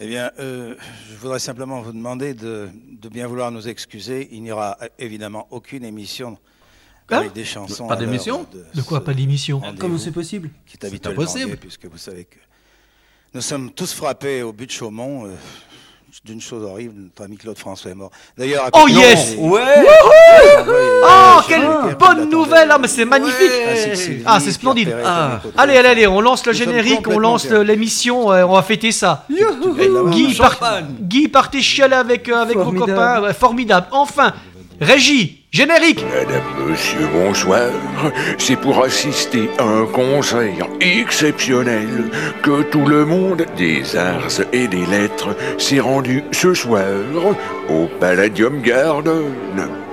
Eh bien, euh, je voudrais simplement vous demander de, de bien vouloir nous excuser. Il n'y aura euh, évidemment aucune émission Quoi avec des chansons. Pas d'émission De quoi pas d'émission Comment c'est possible Qui est habituellement impossible. gay, puisque vous savez que nous sommes tous frappés au but de Chaumont euh, d'une chose horrible. Notre ami Claude François est mort. D'ailleurs, à Oh, yes Ouais Oh, quelle bonne nouvelle Ah, mais c'est magnifique Ah, c'est splendide Ah. Allez, allez, allez, on lance le Nous générique, on lance le- l'émission, euh, on va fêter ça. Guy, par-. Guy partez chialer avec, euh, avec vos copains, ouais, formidable. Enfin, Régie, générique Madame, monsieur, bonsoir. C'est pour assister à un concert exceptionnel que tout le monde des arts et des lettres s'est rendu ce soir au Palladium Garden.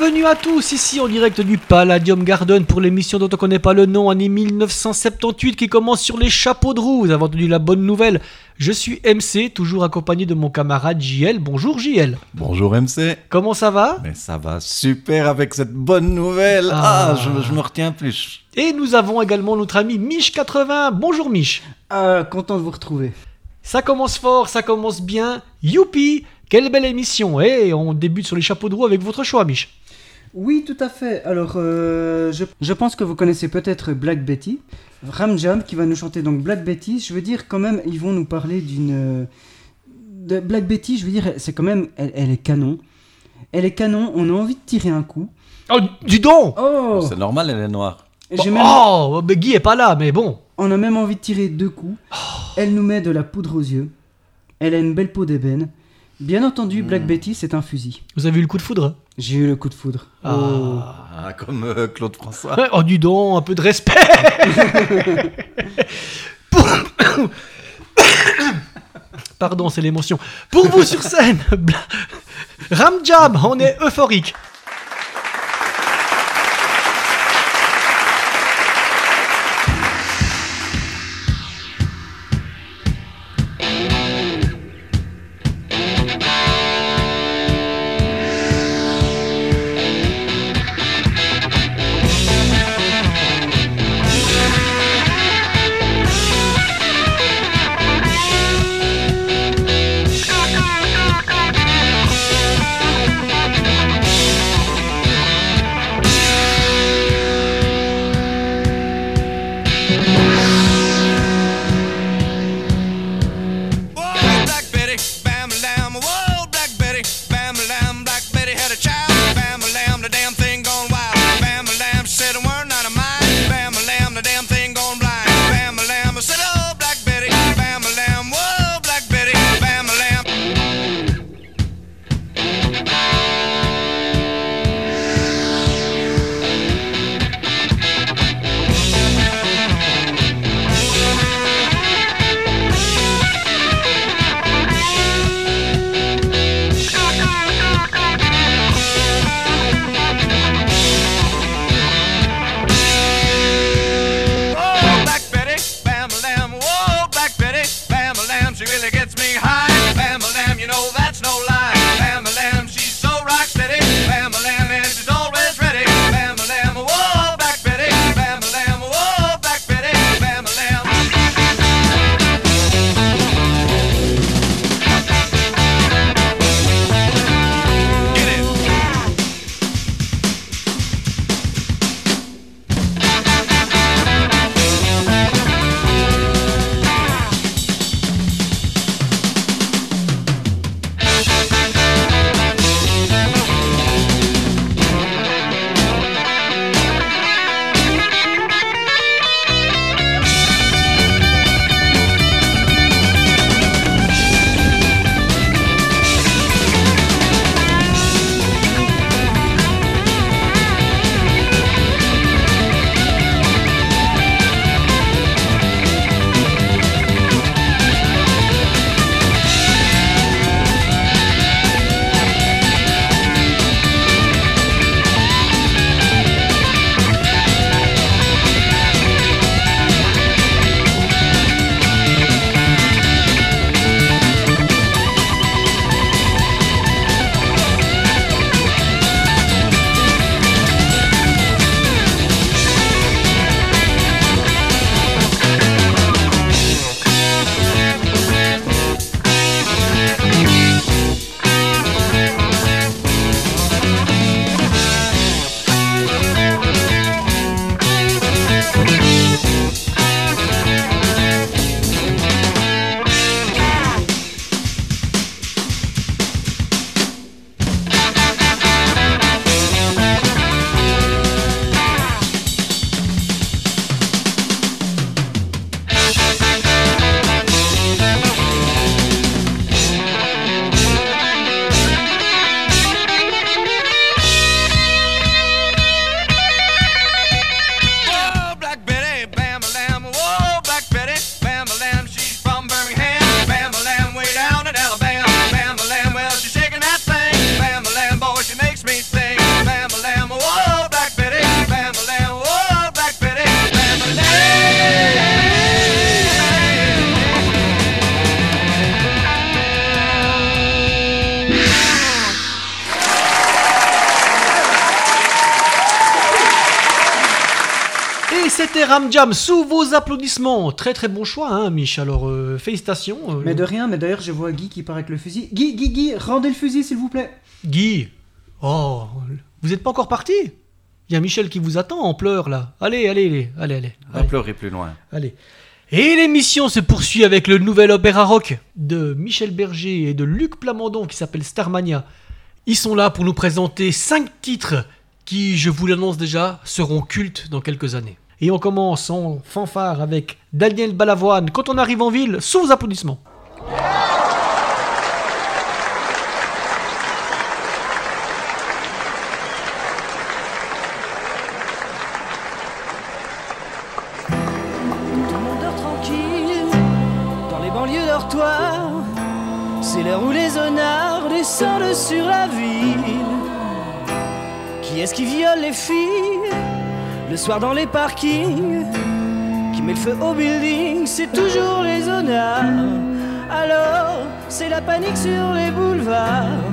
Bienvenue à tous, ici en direct du Palladium Garden pour l'émission dont on connaît pas le nom, année 1978 qui commence sur les chapeaux de roue. Vous avez entendu la bonne nouvelle. Je suis MC, toujours accompagné de mon camarade JL. Bonjour JL. Bonjour MC. Comment ça va? Mais ça va super avec cette bonne nouvelle. Ah. Ah, je, je me retiens plus. Et nous avons également notre ami Mich80. Bonjour Mich. Ah, content de vous retrouver. Ça commence fort, ça commence bien. Youpi Quelle belle émission Et on débute sur les chapeaux de roue avec votre choix, Mich. Oui, tout à fait. Alors, euh, je, je pense que vous connaissez peut-être Black Betty. Ram Jam qui va nous chanter donc Black Betty. Je veux dire, quand même, ils vont nous parler d'une. euh, De Black Betty, je veux dire, c'est quand même. Elle, elle est canon. Elle est canon, on a envie de tirer un coup. Oh, dis donc Oh C'est normal, elle est noire. Même- Oh, mais Guy est pas là, mais bon. On a même envie de tirer deux coups. Elle nous met de la poudre aux yeux. Elle a une belle peau d'ébène. Bien entendu, Black Betty, c'est un fusil. Vous avez eu le coup de foudre J'ai eu le coup de foudre. Oh. Ah, comme euh, Claude François. Oh, dis donc, un peu de respect Pour- Pardon, c'est l'émotion. Pour vous sur scène, Bla- Ramjam, on est euphorique. Ramjam sous vos applaudissements. Très très bon choix, hein, Mich. Alors euh, félicitations. euh, Mais de rien, mais d'ailleurs, je vois Guy qui part avec le fusil. Guy, Guy, Guy, rendez le fusil, s'il vous plaît. Guy. Oh, vous n'êtes pas encore parti? Il y a Michel qui vous attend en pleurs là. Allez, allez, allez, allez, allez. Va allez. pleurer plus loin. Allez. Et l'émission se poursuit avec le nouvel opéra rock de Michel Berger et de Luc Plamondon qui s'appelle Starmania. Ils sont là pour nous présenter 5 titres qui, je vous l'annonce déjà, seront cultes dans quelques années. Et on commence en fanfare avec Daniel Balavoine. Quand on arrive en ville, sous applaudissements. C'est l'heure où les honnards descendent sur la ville. Qui est-ce qui viole les filles? Le soir dans les parkings Qui met le feu au building C'est toujours les honnards. Alors, c'est la panique sur les boulevards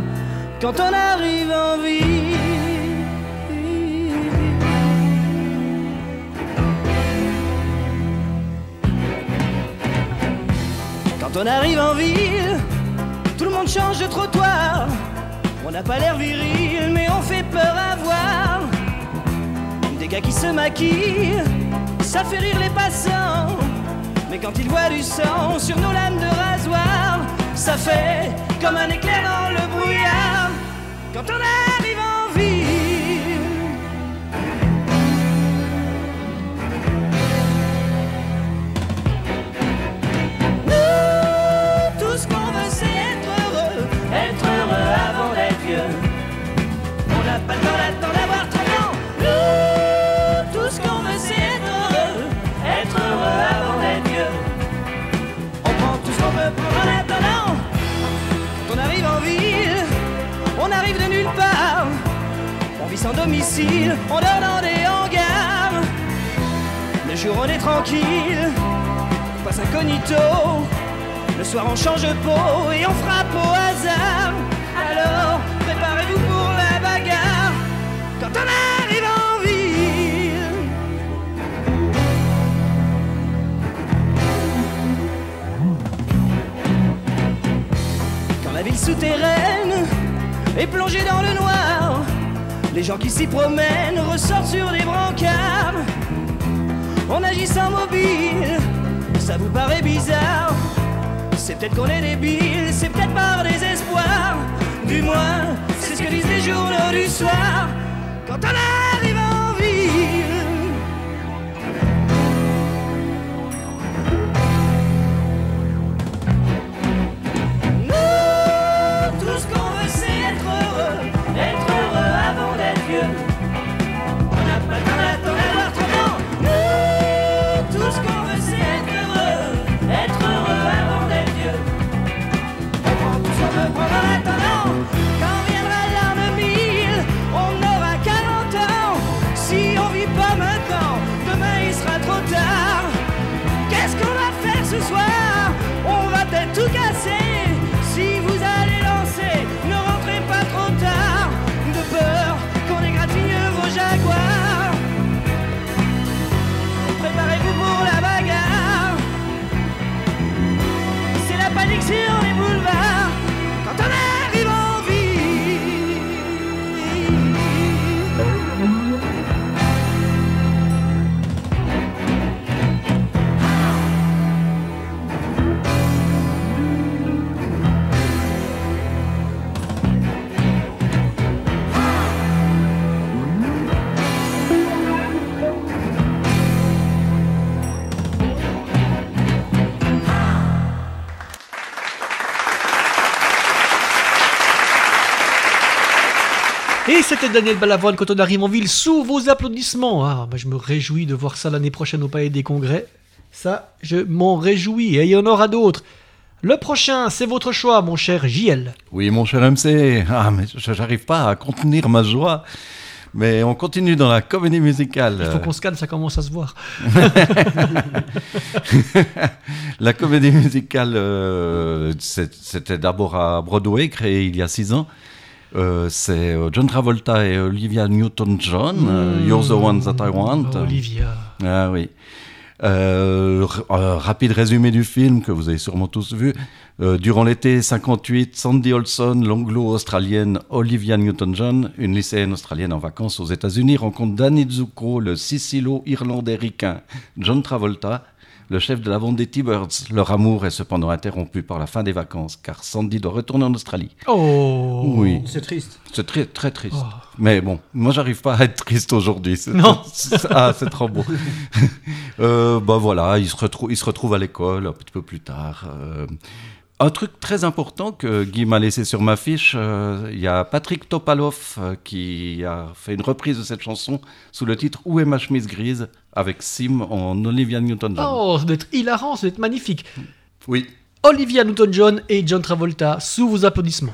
quand on arrive en ville. Quand on arrive en ville, tout le monde change de trottoir. On n'a pas l'air viril, mais on fait peur à voir. Des gars qui se maquillent, ça fait rire les passants. Mais quand ils voient du sang sur nos lames de rasoir, ça fait comme un éclair dans le brouillard. Quand on arrive en ville, Sans domicile, on dans des hangars. Le jour, on est tranquille on passe incognito. Le soir on change de peau et on frappe au hasard. Alors préparez-vous pour la bagarre quand on arrive en ville. Quand la ville souterraine est plongée dans le noir, les gens qui s'y promènent ressortent sur des brancards. On agit sans mobile, ça vous paraît bizarre. C'est peut-être qu'on est débile, c'est peut-être par désespoir. Du moins, c'est ce que disent les journaux du soir. C'était Daniel Balavoine quand on arrive en ville sous vos applaudissements. Ah, bah, je me réjouis de voir ça l'année prochaine au Palais des Congrès. Ça, je m'en réjouis. Et il y en aura d'autres. Le prochain, c'est votre choix, mon cher JL. Oui, mon cher MC. Ah, mais je n'arrive pas à contenir ma joie. Mais on continue dans la comédie musicale. Il faut qu'on se calme, ça commence à se voir. La comédie musicale, euh, c'était d'abord à Broadway, créée il y a six ans. Euh, c'est euh, John Travolta et Olivia Newton-John, euh, You're the One That I Want. Oh, Olivia. Ah oui. Euh, rapide résumé du film que vous avez sûrement tous vu. Euh, durant l'été 58, Sandy Olson, l'anglo-australienne Olivia Newton-John, une lycéenne australienne en vacances aux États-Unis, rencontre Danny Zuko, le sicilo-irlandais ricain John Travolta, le chef de la bande des T-Birds. Leur amour est cependant interrompu par la fin des vacances, car Sandy doit retourner en Australie. Oh. Oui, C'est triste. c'est très très triste. Oh. Mais bon, moi j'arrive pas à être triste aujourd'hui. C'est- Non. c'est- Ah, c'est trop beau. euh, bah voilà, il se retrouve, il se retrouve à l'école un petit peu plus tard. Euh, un truc très important que Guy m'a laissé sur ma fiche, euh, il y a Patrick Topalov euh, qui a fait une reprise de cette chanson sous le titre Où est ma chemise grise avec Sim en Olivia Newton-John. Oh, ça doit être hilarant, ça doit être magnifique. Oui. Olivia Newton-John et John Travolta, sous vos applaudissements.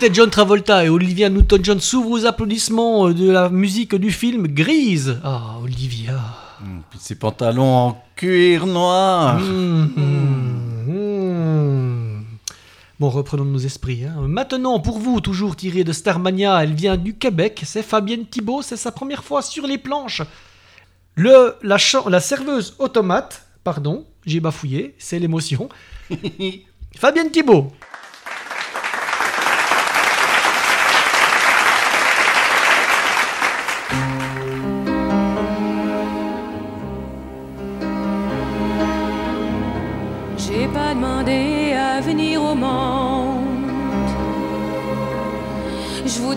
C'était John Travolta et Olivia Newton-John sous vos applaudissements euh, de la musique du film Grise. Ah, Olivia. Hum, Puis ses pantalons en cuir noir. Mmh, mmh, mmh. Bon, reprenons nos esprits. hein. Maintenant, pour vous, toujours tiré de Starmania, elle vient du Québec. C'est Fabienne Thibault, c'est sa première fois sur les planches. Le, la serveuse automate, pardon, j'ai bafouillé, c'est l'émotion. Fabienne Thibault.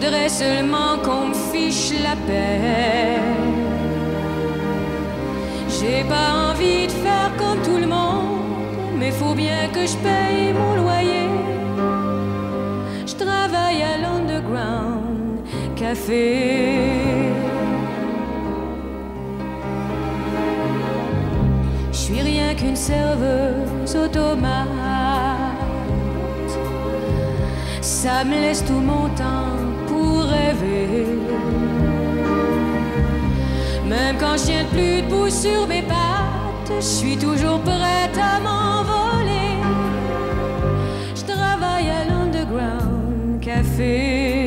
Voudrais seulement qu'on me fiche la paix. J'ai pas envie de faire comme tout le monde, mais faut bien que je paye mon loyer. Je travaille café. Je suis rien qu'une serveuse automate. Ça me laisse tout mon temps Même quand je tiens plus debout sur mes pattes, je suis toujours prête à m'envoler. Je travaille à l'Underground Café.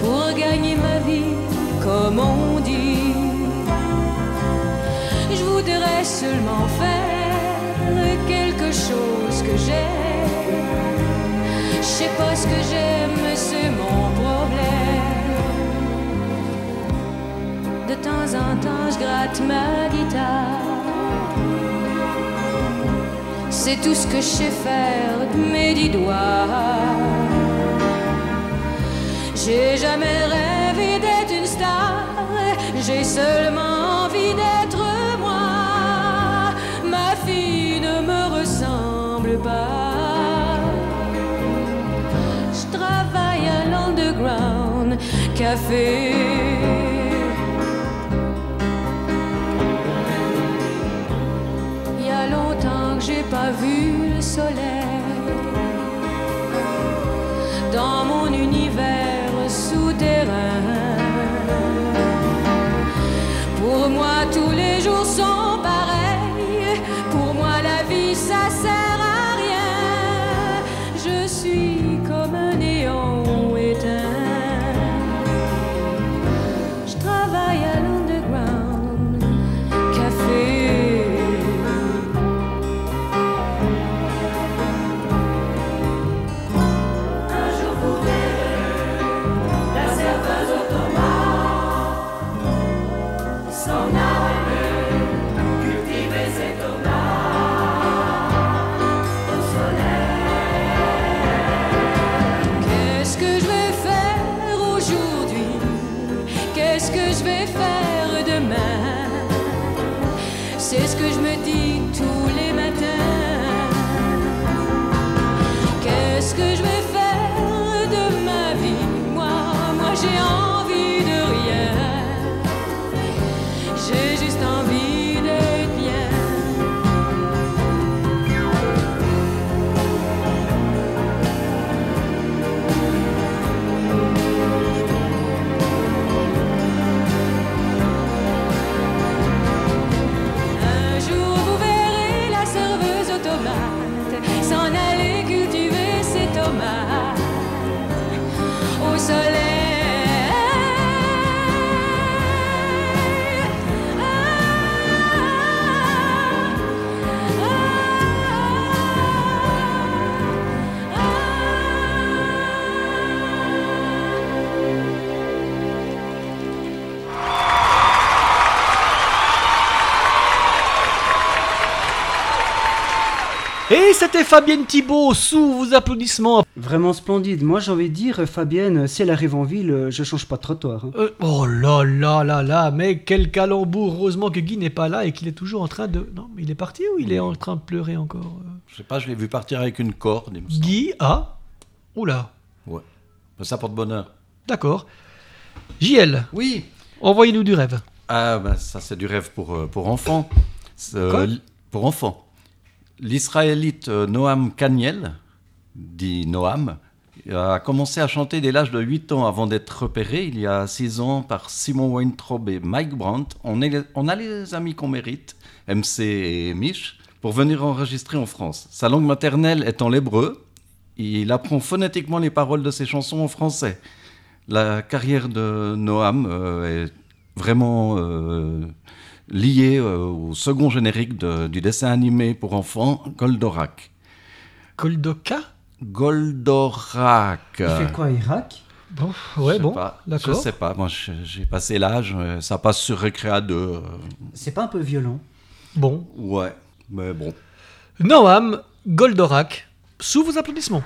Pour gagner ma vie, comme on dit. Je voudrais seulement faire quelque chose que j'aime. Je sais pas ce que j'aime, c'est mon problème. De temps en temps, je gratte ma guitare. C'est tout ce que je sais faire de mes dix doigts. J'ai jamais rêvé d'être une star, j'ai seulement envie d'être moi. Ma fille ne me ressemble pas. Je travaille à l'underground café. Il y a longtemps que j'ai pas vu le soleil c'était Fabienne Thibault sous vos applaudissements. Vraiment splendide. Moi, j'ai envie de dire, Fabienne, si elle arrive en ville, euh, je change pas de trottoir. hein. Euh, oh là là là là, mais quel calembour. Heureusement que Guy n'est pas là et qu'il est toujours en train de. Non, mais il est parti ou il est en train de pleurer encore euh? Je sais pas, je l'ai vu partir avec une corde. il me semble. Guy a. Oula, Ouais. Mais Ça porte bonheur. d'accord. JL, Oui. envoyez-nous du rêve. Ah, ben ça, c'est du rêve pour, pour enfants. Euh, Pour enfants. L'Israélite euh, Noam Kaniel, dit Noam, a commencé à chanter dès l'âge de 8 ans avant d'être repéré il y a 6 ans par Simon Weintraub et Mike Brandt. On a les amis qu'on mérite, MC et Mich, pour venir enregistrer en France. Sa langue maternelle étant l'hébreu, il apprend phonétiquement les paroles de ses chansons en français. La carrière de Noam euh, est vraiment euh, liée euh, au second générique de- du dessin animé pour enfants Goldorak. Goldoka? Goldorak. Il fait quoi, Irak? Bon, Je ouais, sais bon, pas. Je sais pas, moi j'ai passé l'âge, euh, ça passe sur Récréa 2. euh, C'est pas un peu violent? Bon. ouais, mais bon. Noam Goldorak, sous vos applaudissements.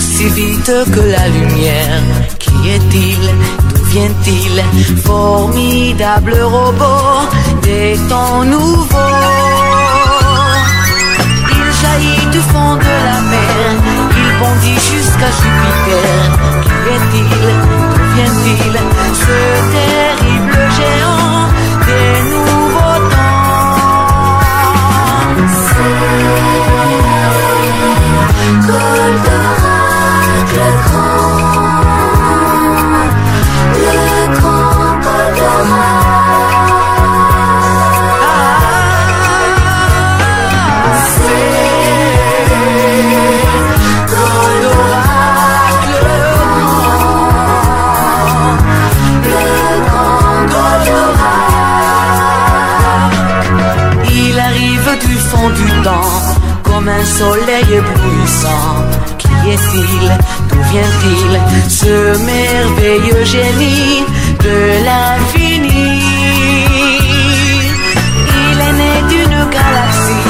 Aussi vite que la lumière. Qui est-il? D'où vient-il? Formidable robot des temps nouveaux. Il jaillit du fond de la mer, il bondit jusqu'à Jupiter. Qui est-il? D'où vient-il? Ce du fond du temps, comme un soleil éblouissant. D'où vient-il Ce merveilleux génie de l'infini? Il est né d'une galaxie,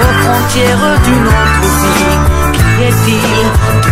aux frontières d'une autre vie. Qui est-il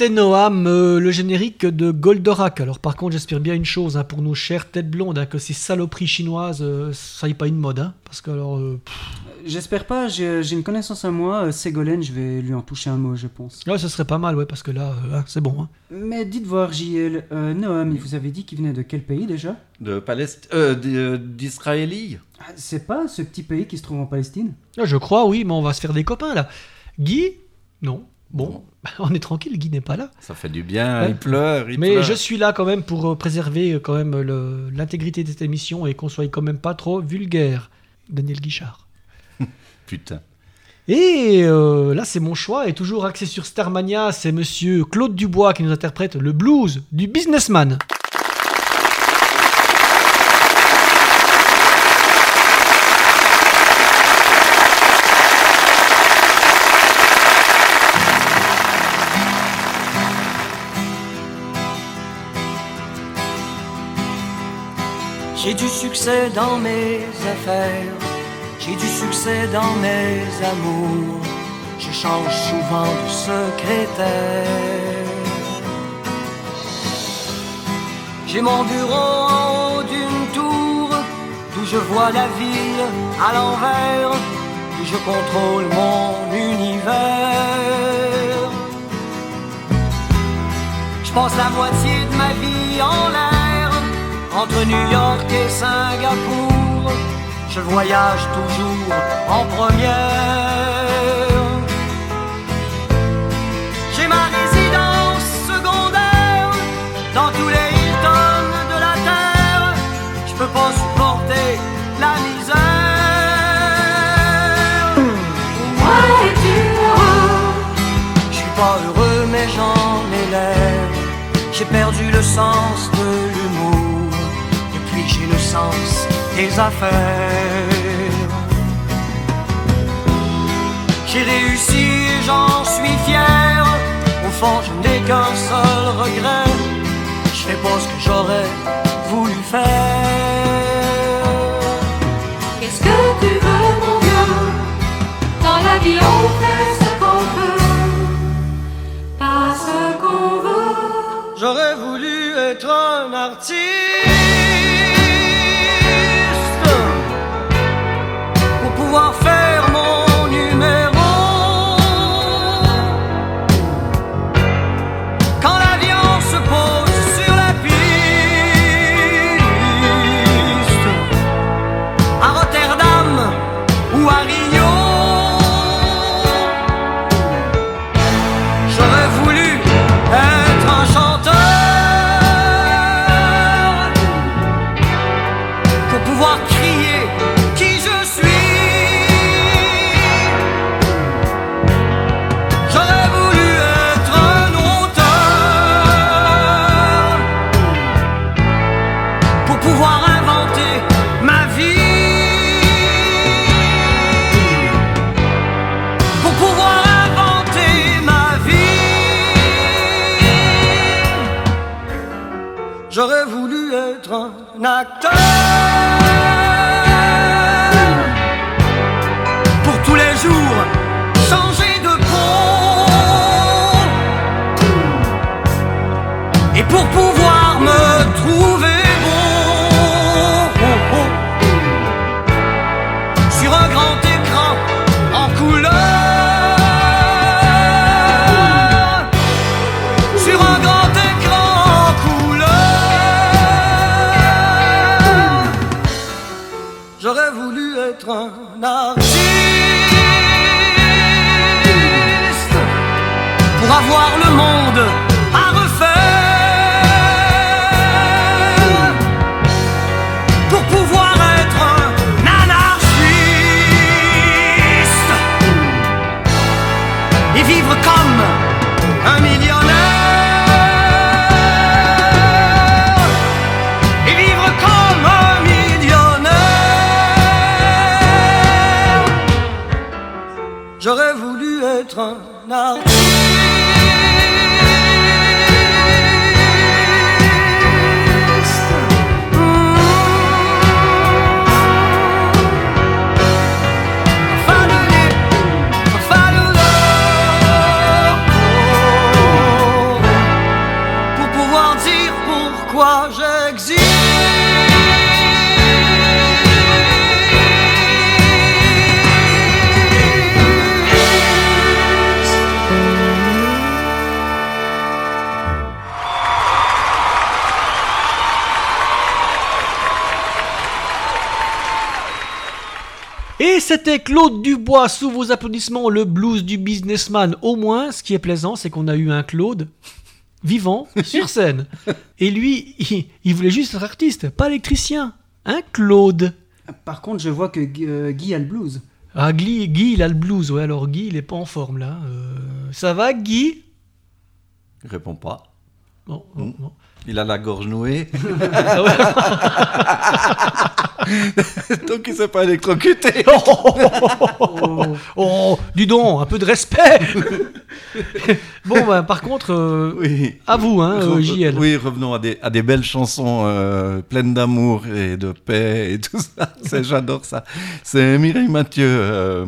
C'était Noam, euh, le générique de Goldorak. Alors par contre, j'espère bien une chose hein, pour nos chères têtes blondes, hein, que ces saloperies chinoises, euh, ça y est pas une mode. Hein, parce que alors, euh, J'espère pas, j'ai une connaissance à moi, euh, Ségolène, je vais lui en toucher un mot, je pense. ouais, ce serait pas mal, ouais, parce que là, euh, hein, c'est bon. Hein. Mais dites voir, JL, euh, Noam, il vous avait dit qu'il venait de quel pays déjà? De Palestine, euh, d- euh, d'Israéli. Ah, C'est pas ce petit pays qui se trouve en Palestine? Ah, je crois, oui, mais on va se faire des copains là. Guy? Non. Bon, on est tranquille, Guy n'est pas là. Ça fait du bien, Ouais. il pleure, il Mais pleure. je suis là quand même pour euh, préserver euh, quand même l'intégrité de cette émission et qu'on soit quand même pas trop vulgaire. Daniel Guichard. Putain. Et euh, là, c'est mon choix, et toujours axé sur Starmania, c'est monsieur Claude Dubois qui nous interprète le blues du businessman. J'ai du succès dans mes affaires, j'ai du succès dans mes amours. Je change souvent de secrétaire. J'ai mon bureau en haut d'une tour, d'où je vois la ville à l'envers, où je contrôle mon univers. Je passe la moitié de ma vie en l'air, entre New York et Singapour, je voyage toujours en première. J'ai ma résidence secondaire dans tous les Hilton de la terre. Je peux pas supporter la misère. Pourquoi es-tu heureux? Je suis pas heureux, mais j'en ai l'air. J'ai perdu le sens des affaires. J'ai réussi et j'en suis fier. Au fond, je n'ai qu'un seul regret. Je fais pas ce que j'aurais voulu faire. Qu'est-ce que tu veux, mon gars Dans la vie, on fait ce qu'on peut, pas ce qu'on veut. J'aurais voulu être un artiste Et c'était Claude Dubois sous vos applaudissements, le blues du businessman. Au moins, ce qui est plaisant, c'est qu'on a eu un Claude vivant sur scène. Et lui, il, il voulait juste être artiste, pas électricien. Un Claude? Par contre, je vois que euh, Guy a le blues. Ah, Guy, Guy, il a le blues. Ouais, alors Guy, il est pas en forme là. Euh, ça va, Guy? Il répond pas. Bon, bon, bon. Il a la gorge nouée. Donc il s'est pas électrocuté. oh, oh, dis donc, un peu de respect. bon, bah, par contre, euh, Oui. à vous, hein, euh, Re- JL. Oui, revenons à des, à des belles chansons euh, pleines d'amour et de paix et tout ça. J'adore ça. C'est Mireille Mathieu. euh,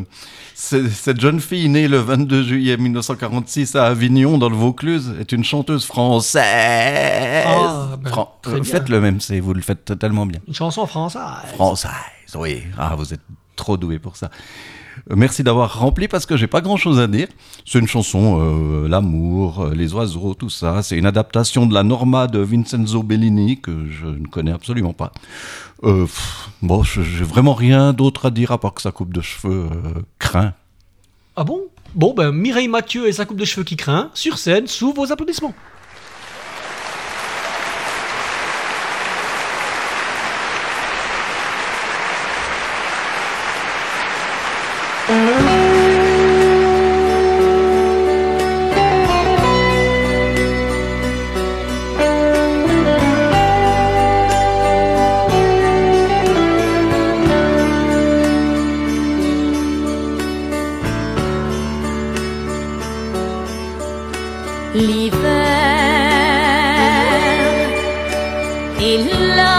cette jeune fille née le 22 juillet 1946 à Avignon, dans le Vaucluse, est une chanteuse française. Ah, ben, Fran- euh. Faites le même, vous le faites tellement bien. Une chanson française. Française, oui. Ah, vous êtes trop doué pour ça. Euh, Merci d'avoir rempli parce que j'ai pas grand chose à dire. C'est une chanson, euh, l'amour, euh, les oiseaux, tout ça. C'est une adaptation de la Norma de Vincenzo Bellini que je ne connais absolument pas. Bon, j'ai vraiment rien d'autre à dire à part que sa coupe de cheveux craint. Ah bon? Bon, ben Mireille Mathieu et sa coupe de cheveux qui craint, sur scène, sous vos applaudissements. Et là,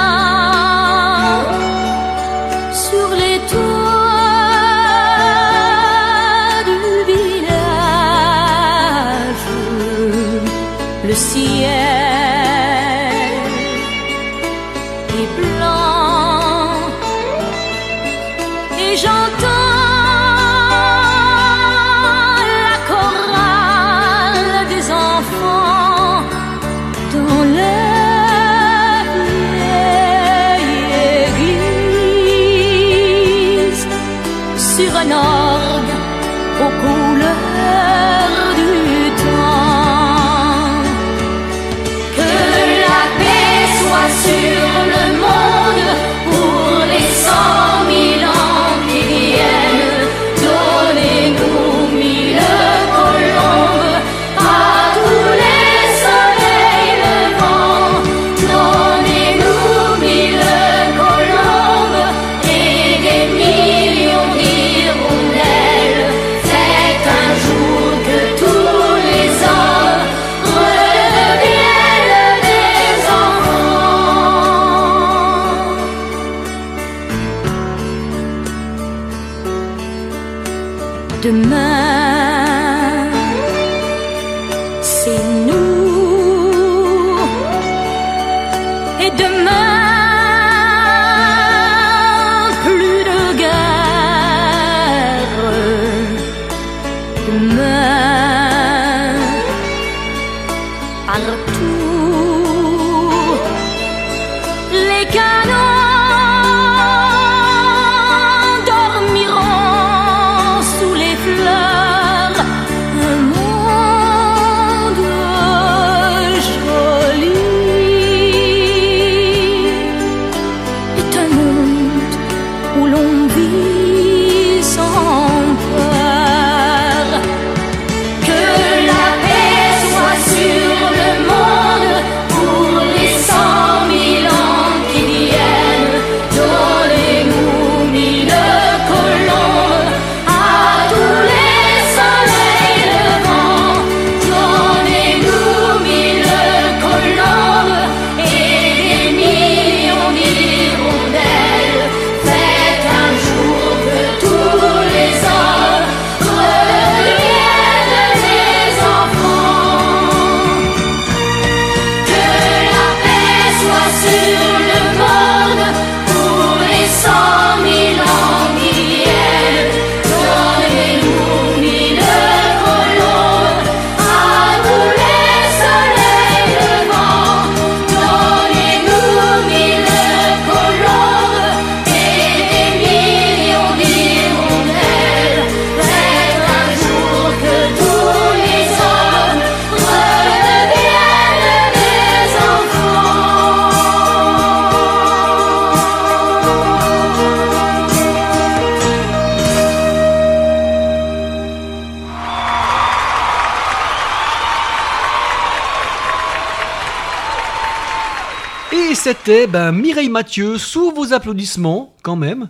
c'était ben, Mireille Mathieu, sous vos applaudissements, quand même.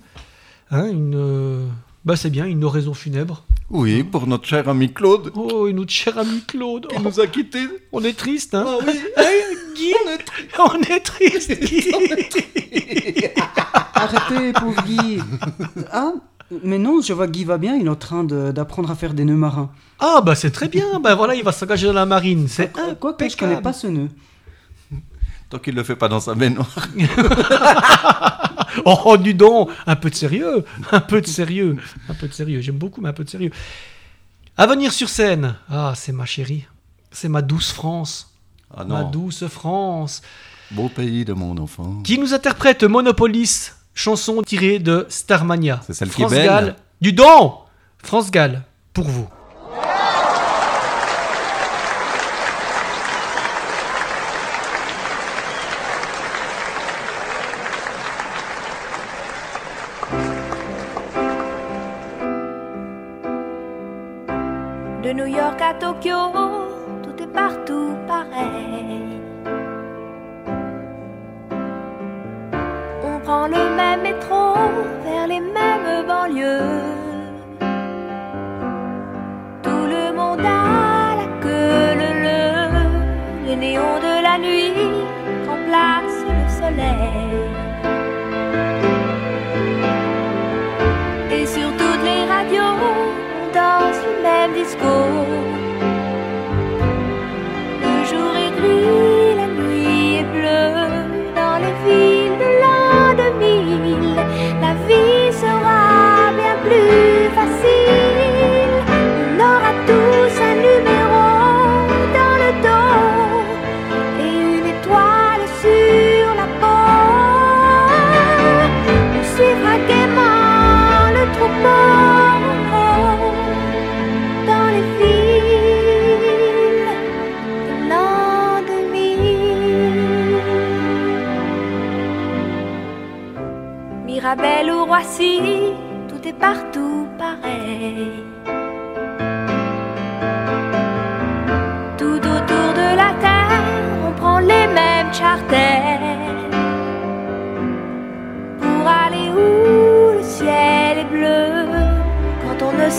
Hein, une, euh, bah, c'est bien, une oraison funèbre. Oui, pour notre cher ami Claude. Oh, et notre cher ami Claude. Qui Oh, nous a quittés. On est triste, hein Ah oui. Hein, Guy On est triste, Guy Arrêtez, pauvre Guy. Ah, mais non, je vois que Guy va bien, il est en train de- d'apprendre à faire des nœuds marins. Ah, bah c'est très bien. Ben voilà, il va s'engager dans la marine. C'est Quoi que je connais pas ce nœud. Tant qu'il le fait pas dans sa baignoire. Oh, du don Un peu de sérieux Un peu de sérieux Un peu de sérieux. J'aime beaucoup, mais un peu de sérieux. À venir sur scène. Ah, c'est ma chérie. C'est ma douce France. Ah Ma non. douce France. Beau pays de mon enfant. Qui nous interprète Monopolis, chanson tirée de Starmania. C'est celle qui est belle. Gall. Du don France Gall, pour vous.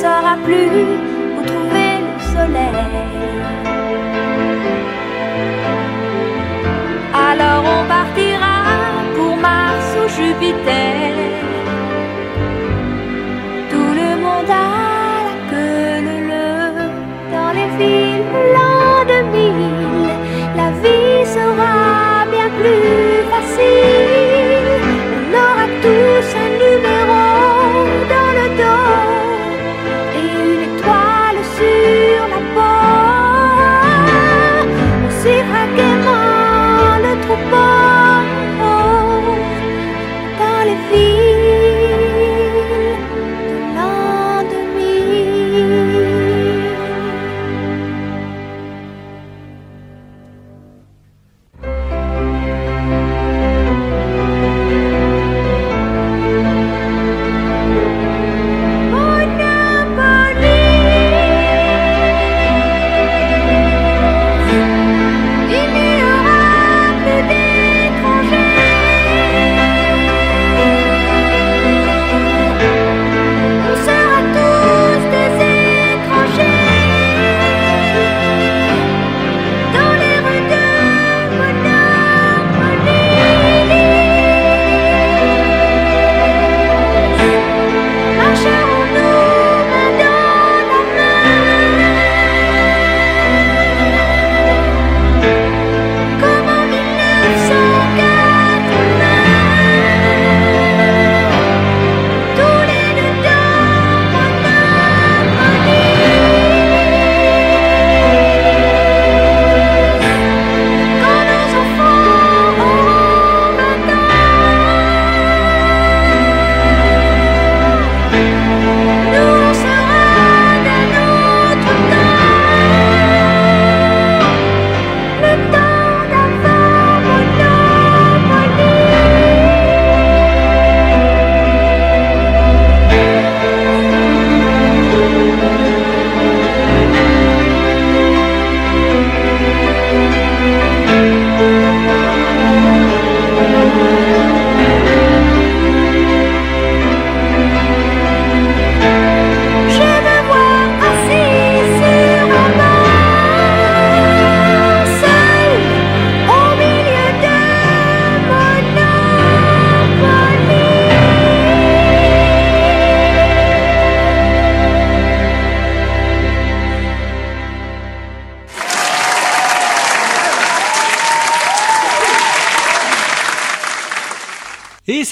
Saura plus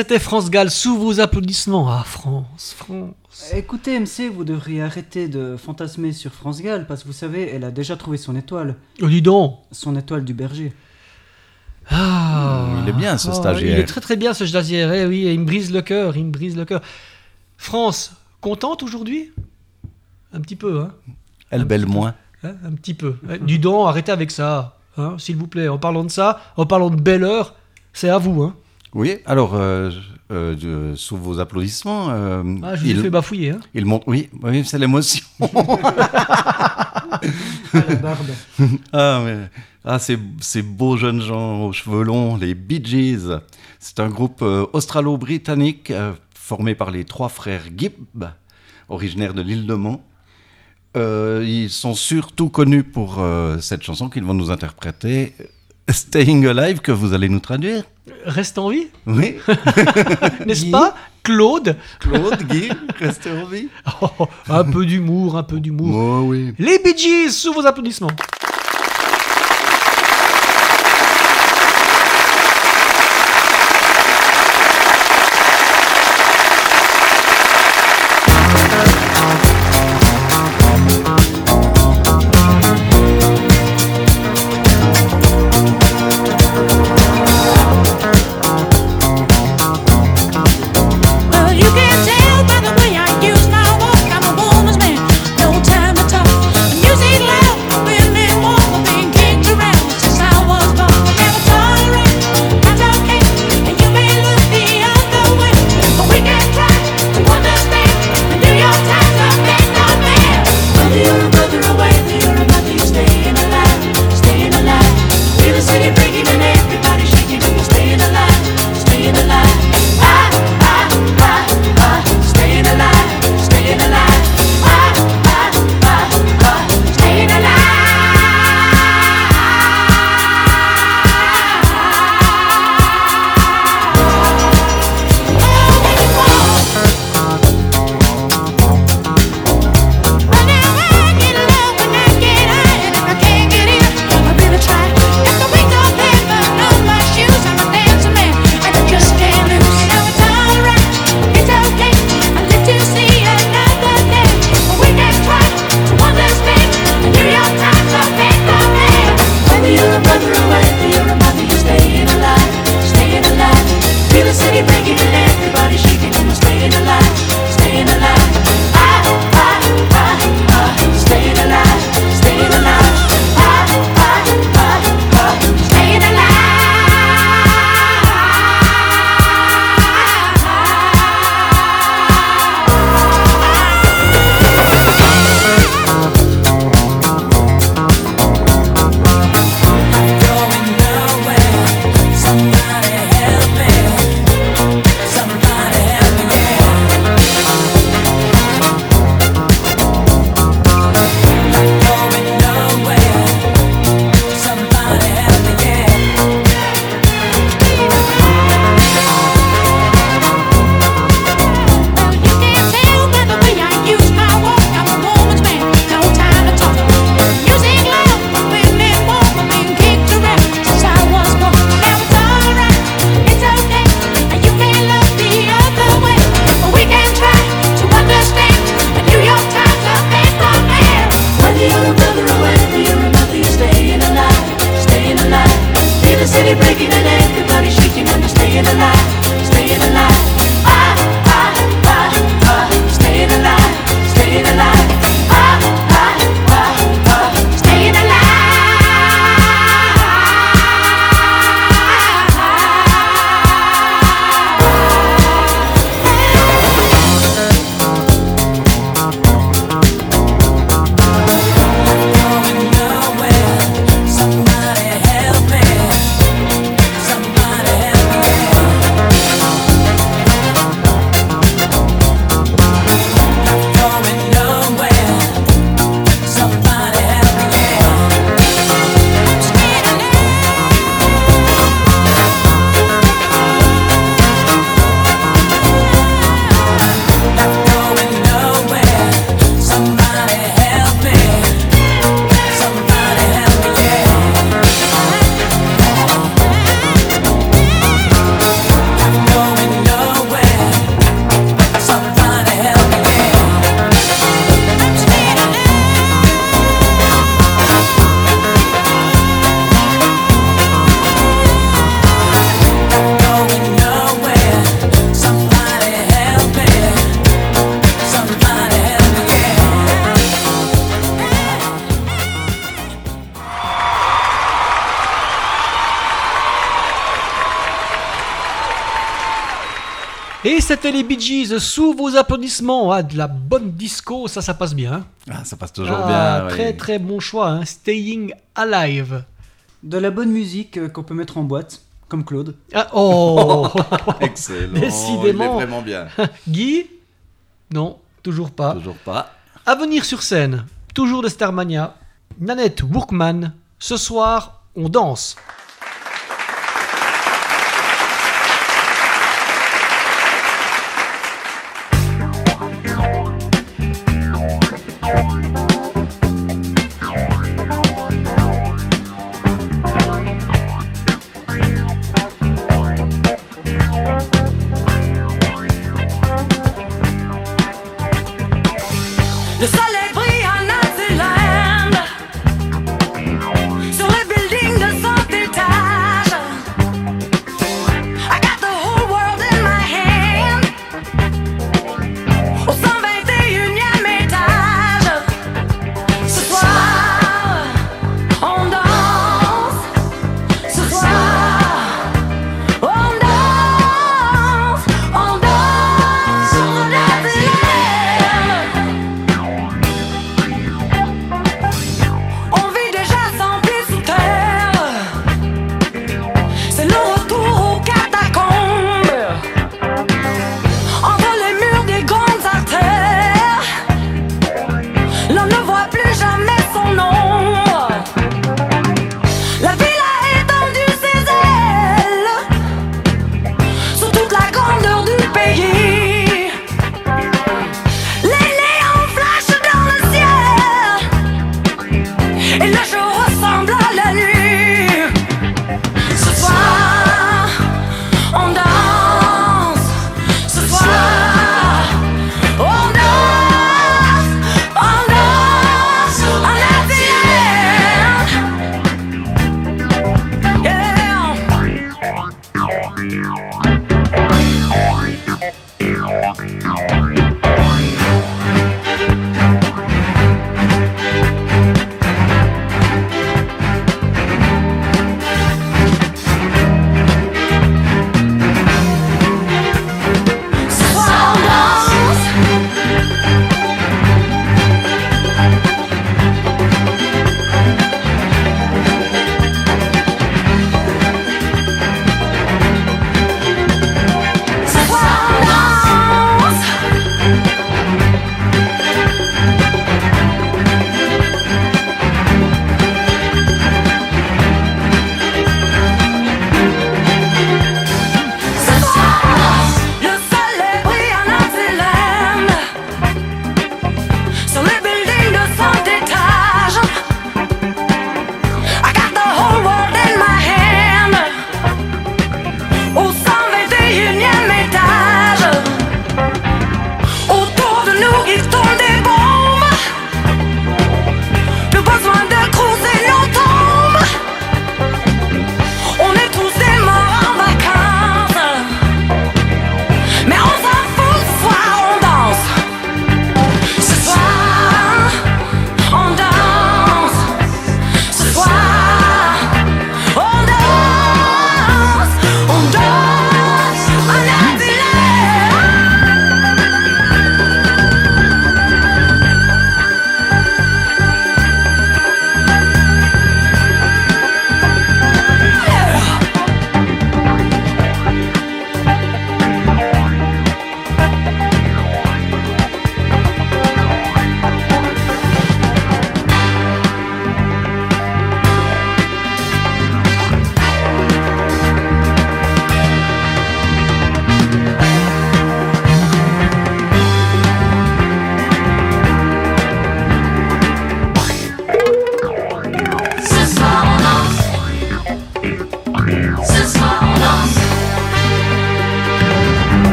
c'était France Gall sous vos applaudissements. Ah, France, France. Écoutez, MC, vous devriez arrêter de fantasmer sur France Gall parce que vous savez, elle a déjà trouvé son étoile. Oh, dis donc. Son étoile du berger. Ah, Il est bien, ce Ah, stagiaire. Il est très très bien ce stagiaire, eh oui, il me brise le cœur, il me brise le cœur. France, contente aujourd'hui? Un petit peu, hein, Elle belle moins. Hein, Un petit peu. Hein, Dis donc, arrêtez avec ça, hein, s'il vous plaît. En parlant de ça, en parlant de belle heure, c'est à vous. Hein. Oui, alors, euh, euh, sous vos applaudissements. Euh, ah, je vous il, fais bafouiller. Hein. Il monte, oui, c'est l'émotion. Ah, ah, mais, ah, ces, beaux jeunes gens aux cheveux longs, les Bee Gees. C'est un groupe australo-britannique formé par les trois frères Gibb, originaires de l'île de Mans. ils sont surtout connus pour cette chanson qu'ils vont nous interpréter, Staying Alive que vous allez nous traduire. Reste en vie? Oui. N'est-ce pas? Claude? Claude, Guy, reste en vie. Oh, un peu d'humour, un peu d'humour. Oh oui. Les Bee Gees, sous vos applaudissements. Les Bee Gees sous vos applaudissements. Ah, de la bonne disco, ça, ça passe bien. Hein. Ah, ça passe toujours ah, bien. Très, très bon choix. Hein. Staying Alive. De la bonne musique euh, qu'on peut mettre en boîte, comme Claude. Ah, oh Excellent. Décidément. Il est vraiment bien. Guy? Non, toujours pas. Toujours pas. À venir sur scène, toujours de Starmania, Nanette Workman. Ce soir, on danse.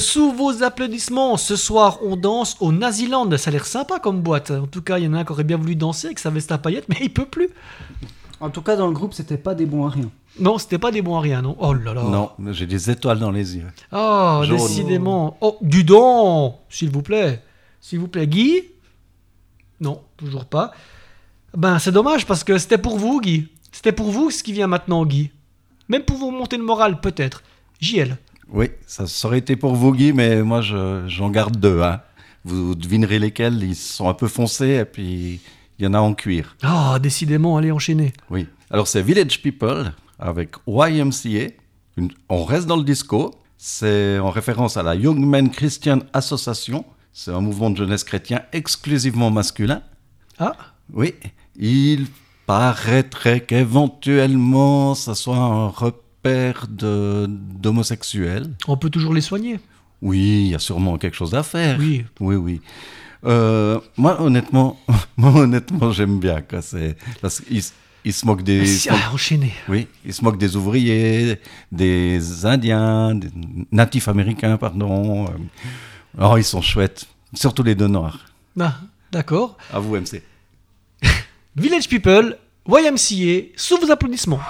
Sous vos applaudissements. Ce soir, on danse au Naziland. Ça a l'air sympa comme boîte. En tout cas, il y en a un qui aurait bien voulu danser avec sa veste à paillettes, mais il peut plus. En tout cas, dans le groupe, c'était pas des bons à rien. Non, c'était pas des bons à rien, non Oh là là. Non, j'ai des étoiles dans les yeux. Oh, Jaune. décidément. Oh, du don S'il vous plaît. S'il vous plaît. Guy Non, toujours pas. Ben, c'est dommage parce que c'était pour vous, Guy. C'était pour vous ce qui vient maintenant, Guy. Même pour vous monter le moral, peut-être. JL. Oui, ça, ça aurait été pour vous, Guy, mais moi, je- j'en garde deux. Hein. Vous devinerez lesquels, ils sont un peu foncés, et puis il y en a en cuir. Ah, décidément, allez enchaîner. Oui. Alors, c'est Village People avec YMCA. Une- on reste dans le disco. C'est en référence à la Young Men Christian Association. C'est un mouvement de jeunesse chrétien exclusivement masculin. Ah, Oui. Il paraîtrait qu'éventuellement, ça soit un repère de- d'homosexuels. on peut toujours les soigner. Oui, il y a sûrement quelque chose à faire. Oui. Oui, oui. Euh, moi, honnêtement, moi, honnêtement, j'aime bien. Quoi. C'est, parce qu'ils ils se moquent des, Si- ah, enchaîner. oui, ils se moquent des ouvriers, des Indiens, des natifs américains, pardon. Euh, Oh, ils sont chouettes. Surtout les deux noirs. Ah, d'accord. À vous, MC. Village People, YMCA, sous vos applaudissements.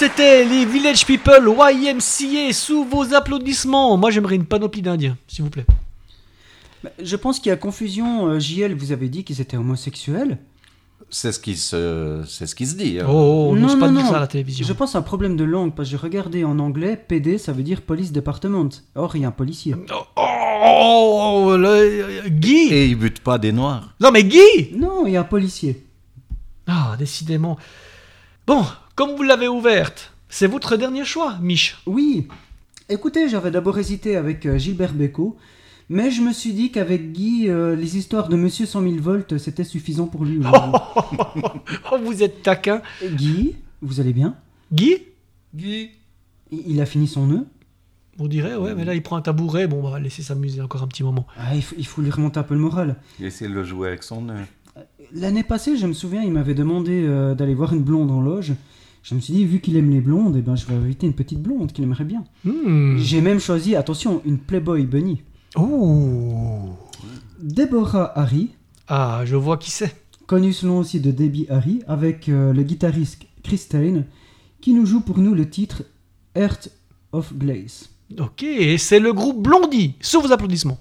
C'était les Village People YMCA sous vos applaudissements. Moi j'aimerais une panoplie d'indiens, s'il vous plaît. Je pense qu'il y a confusion. euh, JL, vous avez dit qu'ils étaient homosexuels. C'est ce qui se, c'est ce qui se dit. hein. Oh, non, pas dire ça à la télévision. Je pense à un problème de langue, parce que j'ai regardé en anglais, PD, ça veut dire Police Department. Or, il y a un policier. Oh, le- Guy Et ils butent pas des noirs. Non mais Guy Non, il y a un policier. Ah, décidément. Bon, comme vous l'avez ouverte, c'est votre dernier choix, Mich. Oui. Écoutez, j'avais d'abord hésité avec euh, Gilbert Bécaud, mais je me suis dit qu'avec Guy, euh, les histoires de Monsieur 100 000 volts, c'était suffisant pour lui. aujourd'hui. Oh, vous êtes taquin. Guy, vous allez bien? Guy? Guy. Il a fini son nœud? On dirait, ouais, mais là il prend un tabouret. Bon, on va laisser s'amuser encore un petit moment. Ah, il, faut, il faut lui remonter un peu le moral. Il essaie de le jouer avec son nœud. L'année passée, je me souviens, il m'avait demandé euh, d'aller voir une blonde en loge. Je me suis dit, vu qu'il aime les blondes, eh ben, je vais inviter une petite blonde qu'il aimerait bien. Hmm. J'ai même choisi, attention, une Playboy Bunny. Ouh. Deborah Harry, Ah, je vois qui c'est. connue sous le nom aussi de Debbie Harry, avec euh, le guitariste Chris Stein, qui nous joue pour nous le titre Earth of Glaze. Ok, et c'est le groupe Blondie, sous vos applaudissements.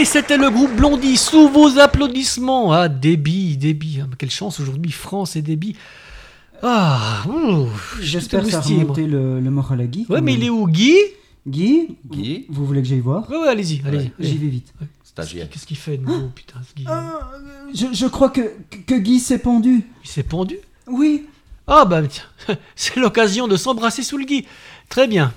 Et c'était le groupe Blondie sous vos applaudissements. Ah, débit, débit. Ah, quelle chance aujourd'hui, France et débit. Ah, J'espère que ça a remonté le, le moral à Guy. Ouais, mais il est où, Guy? Guy, Guy vous voulez que j'aille voir? Ouais, ouais, allez-y, allez-y. J'y vais vite. Stagiaire. Qu'est-ce qu'il fait de nouveau, putain, ce Guy Je, je crois que, que Guy s'est pendu. Il s'est pendu? Oui. Ah, bah, tiens, c'est l'occasion de s'embrasser sous le Guy. Très bien.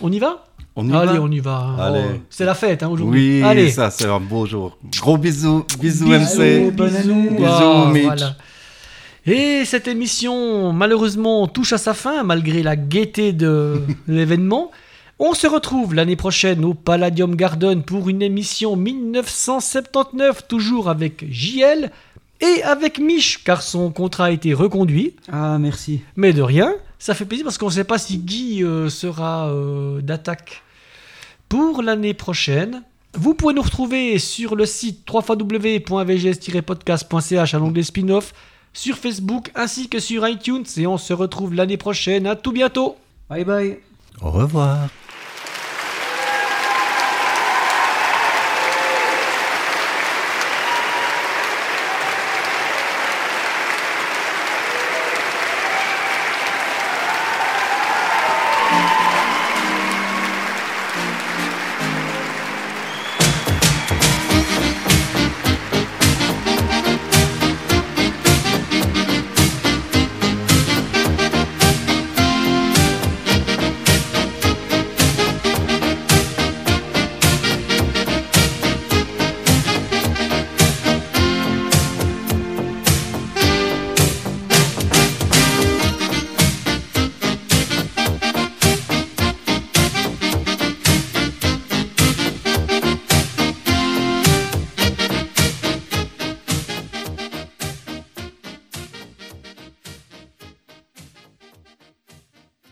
On y va? On y Allez, va on y va. Allez. Oh, c'est la fête hein, aujourd'hui. Oui, Allez. ça c'est un beau jour. Gros bisous, bisous, Bisous, MC. bonne année. Bisous, Ah, Mitch. voilà. Et cette émission, malheureusement, touche à sa fin, malgré la gaieté de l'événement. On se retrouve l'année prochaine au Palladium Garden pour une émission 1979, toujours avec JL et avec Mich, car son contrat a été reconduit. Ah, merci. Mais de rien, ça fait plaisir parce qu'on ne sait pas si Guy euh, sera euh, d'attaque pour l'année prochaine. Vous pouvez nous retrouver sur le site www.vgs-podcast.ch à l'onglet spin-off, sur Facebook ainsi que sur iTunes et on se retrouve l'année prochaine. À tout bientôt Bye bye. Au revoir.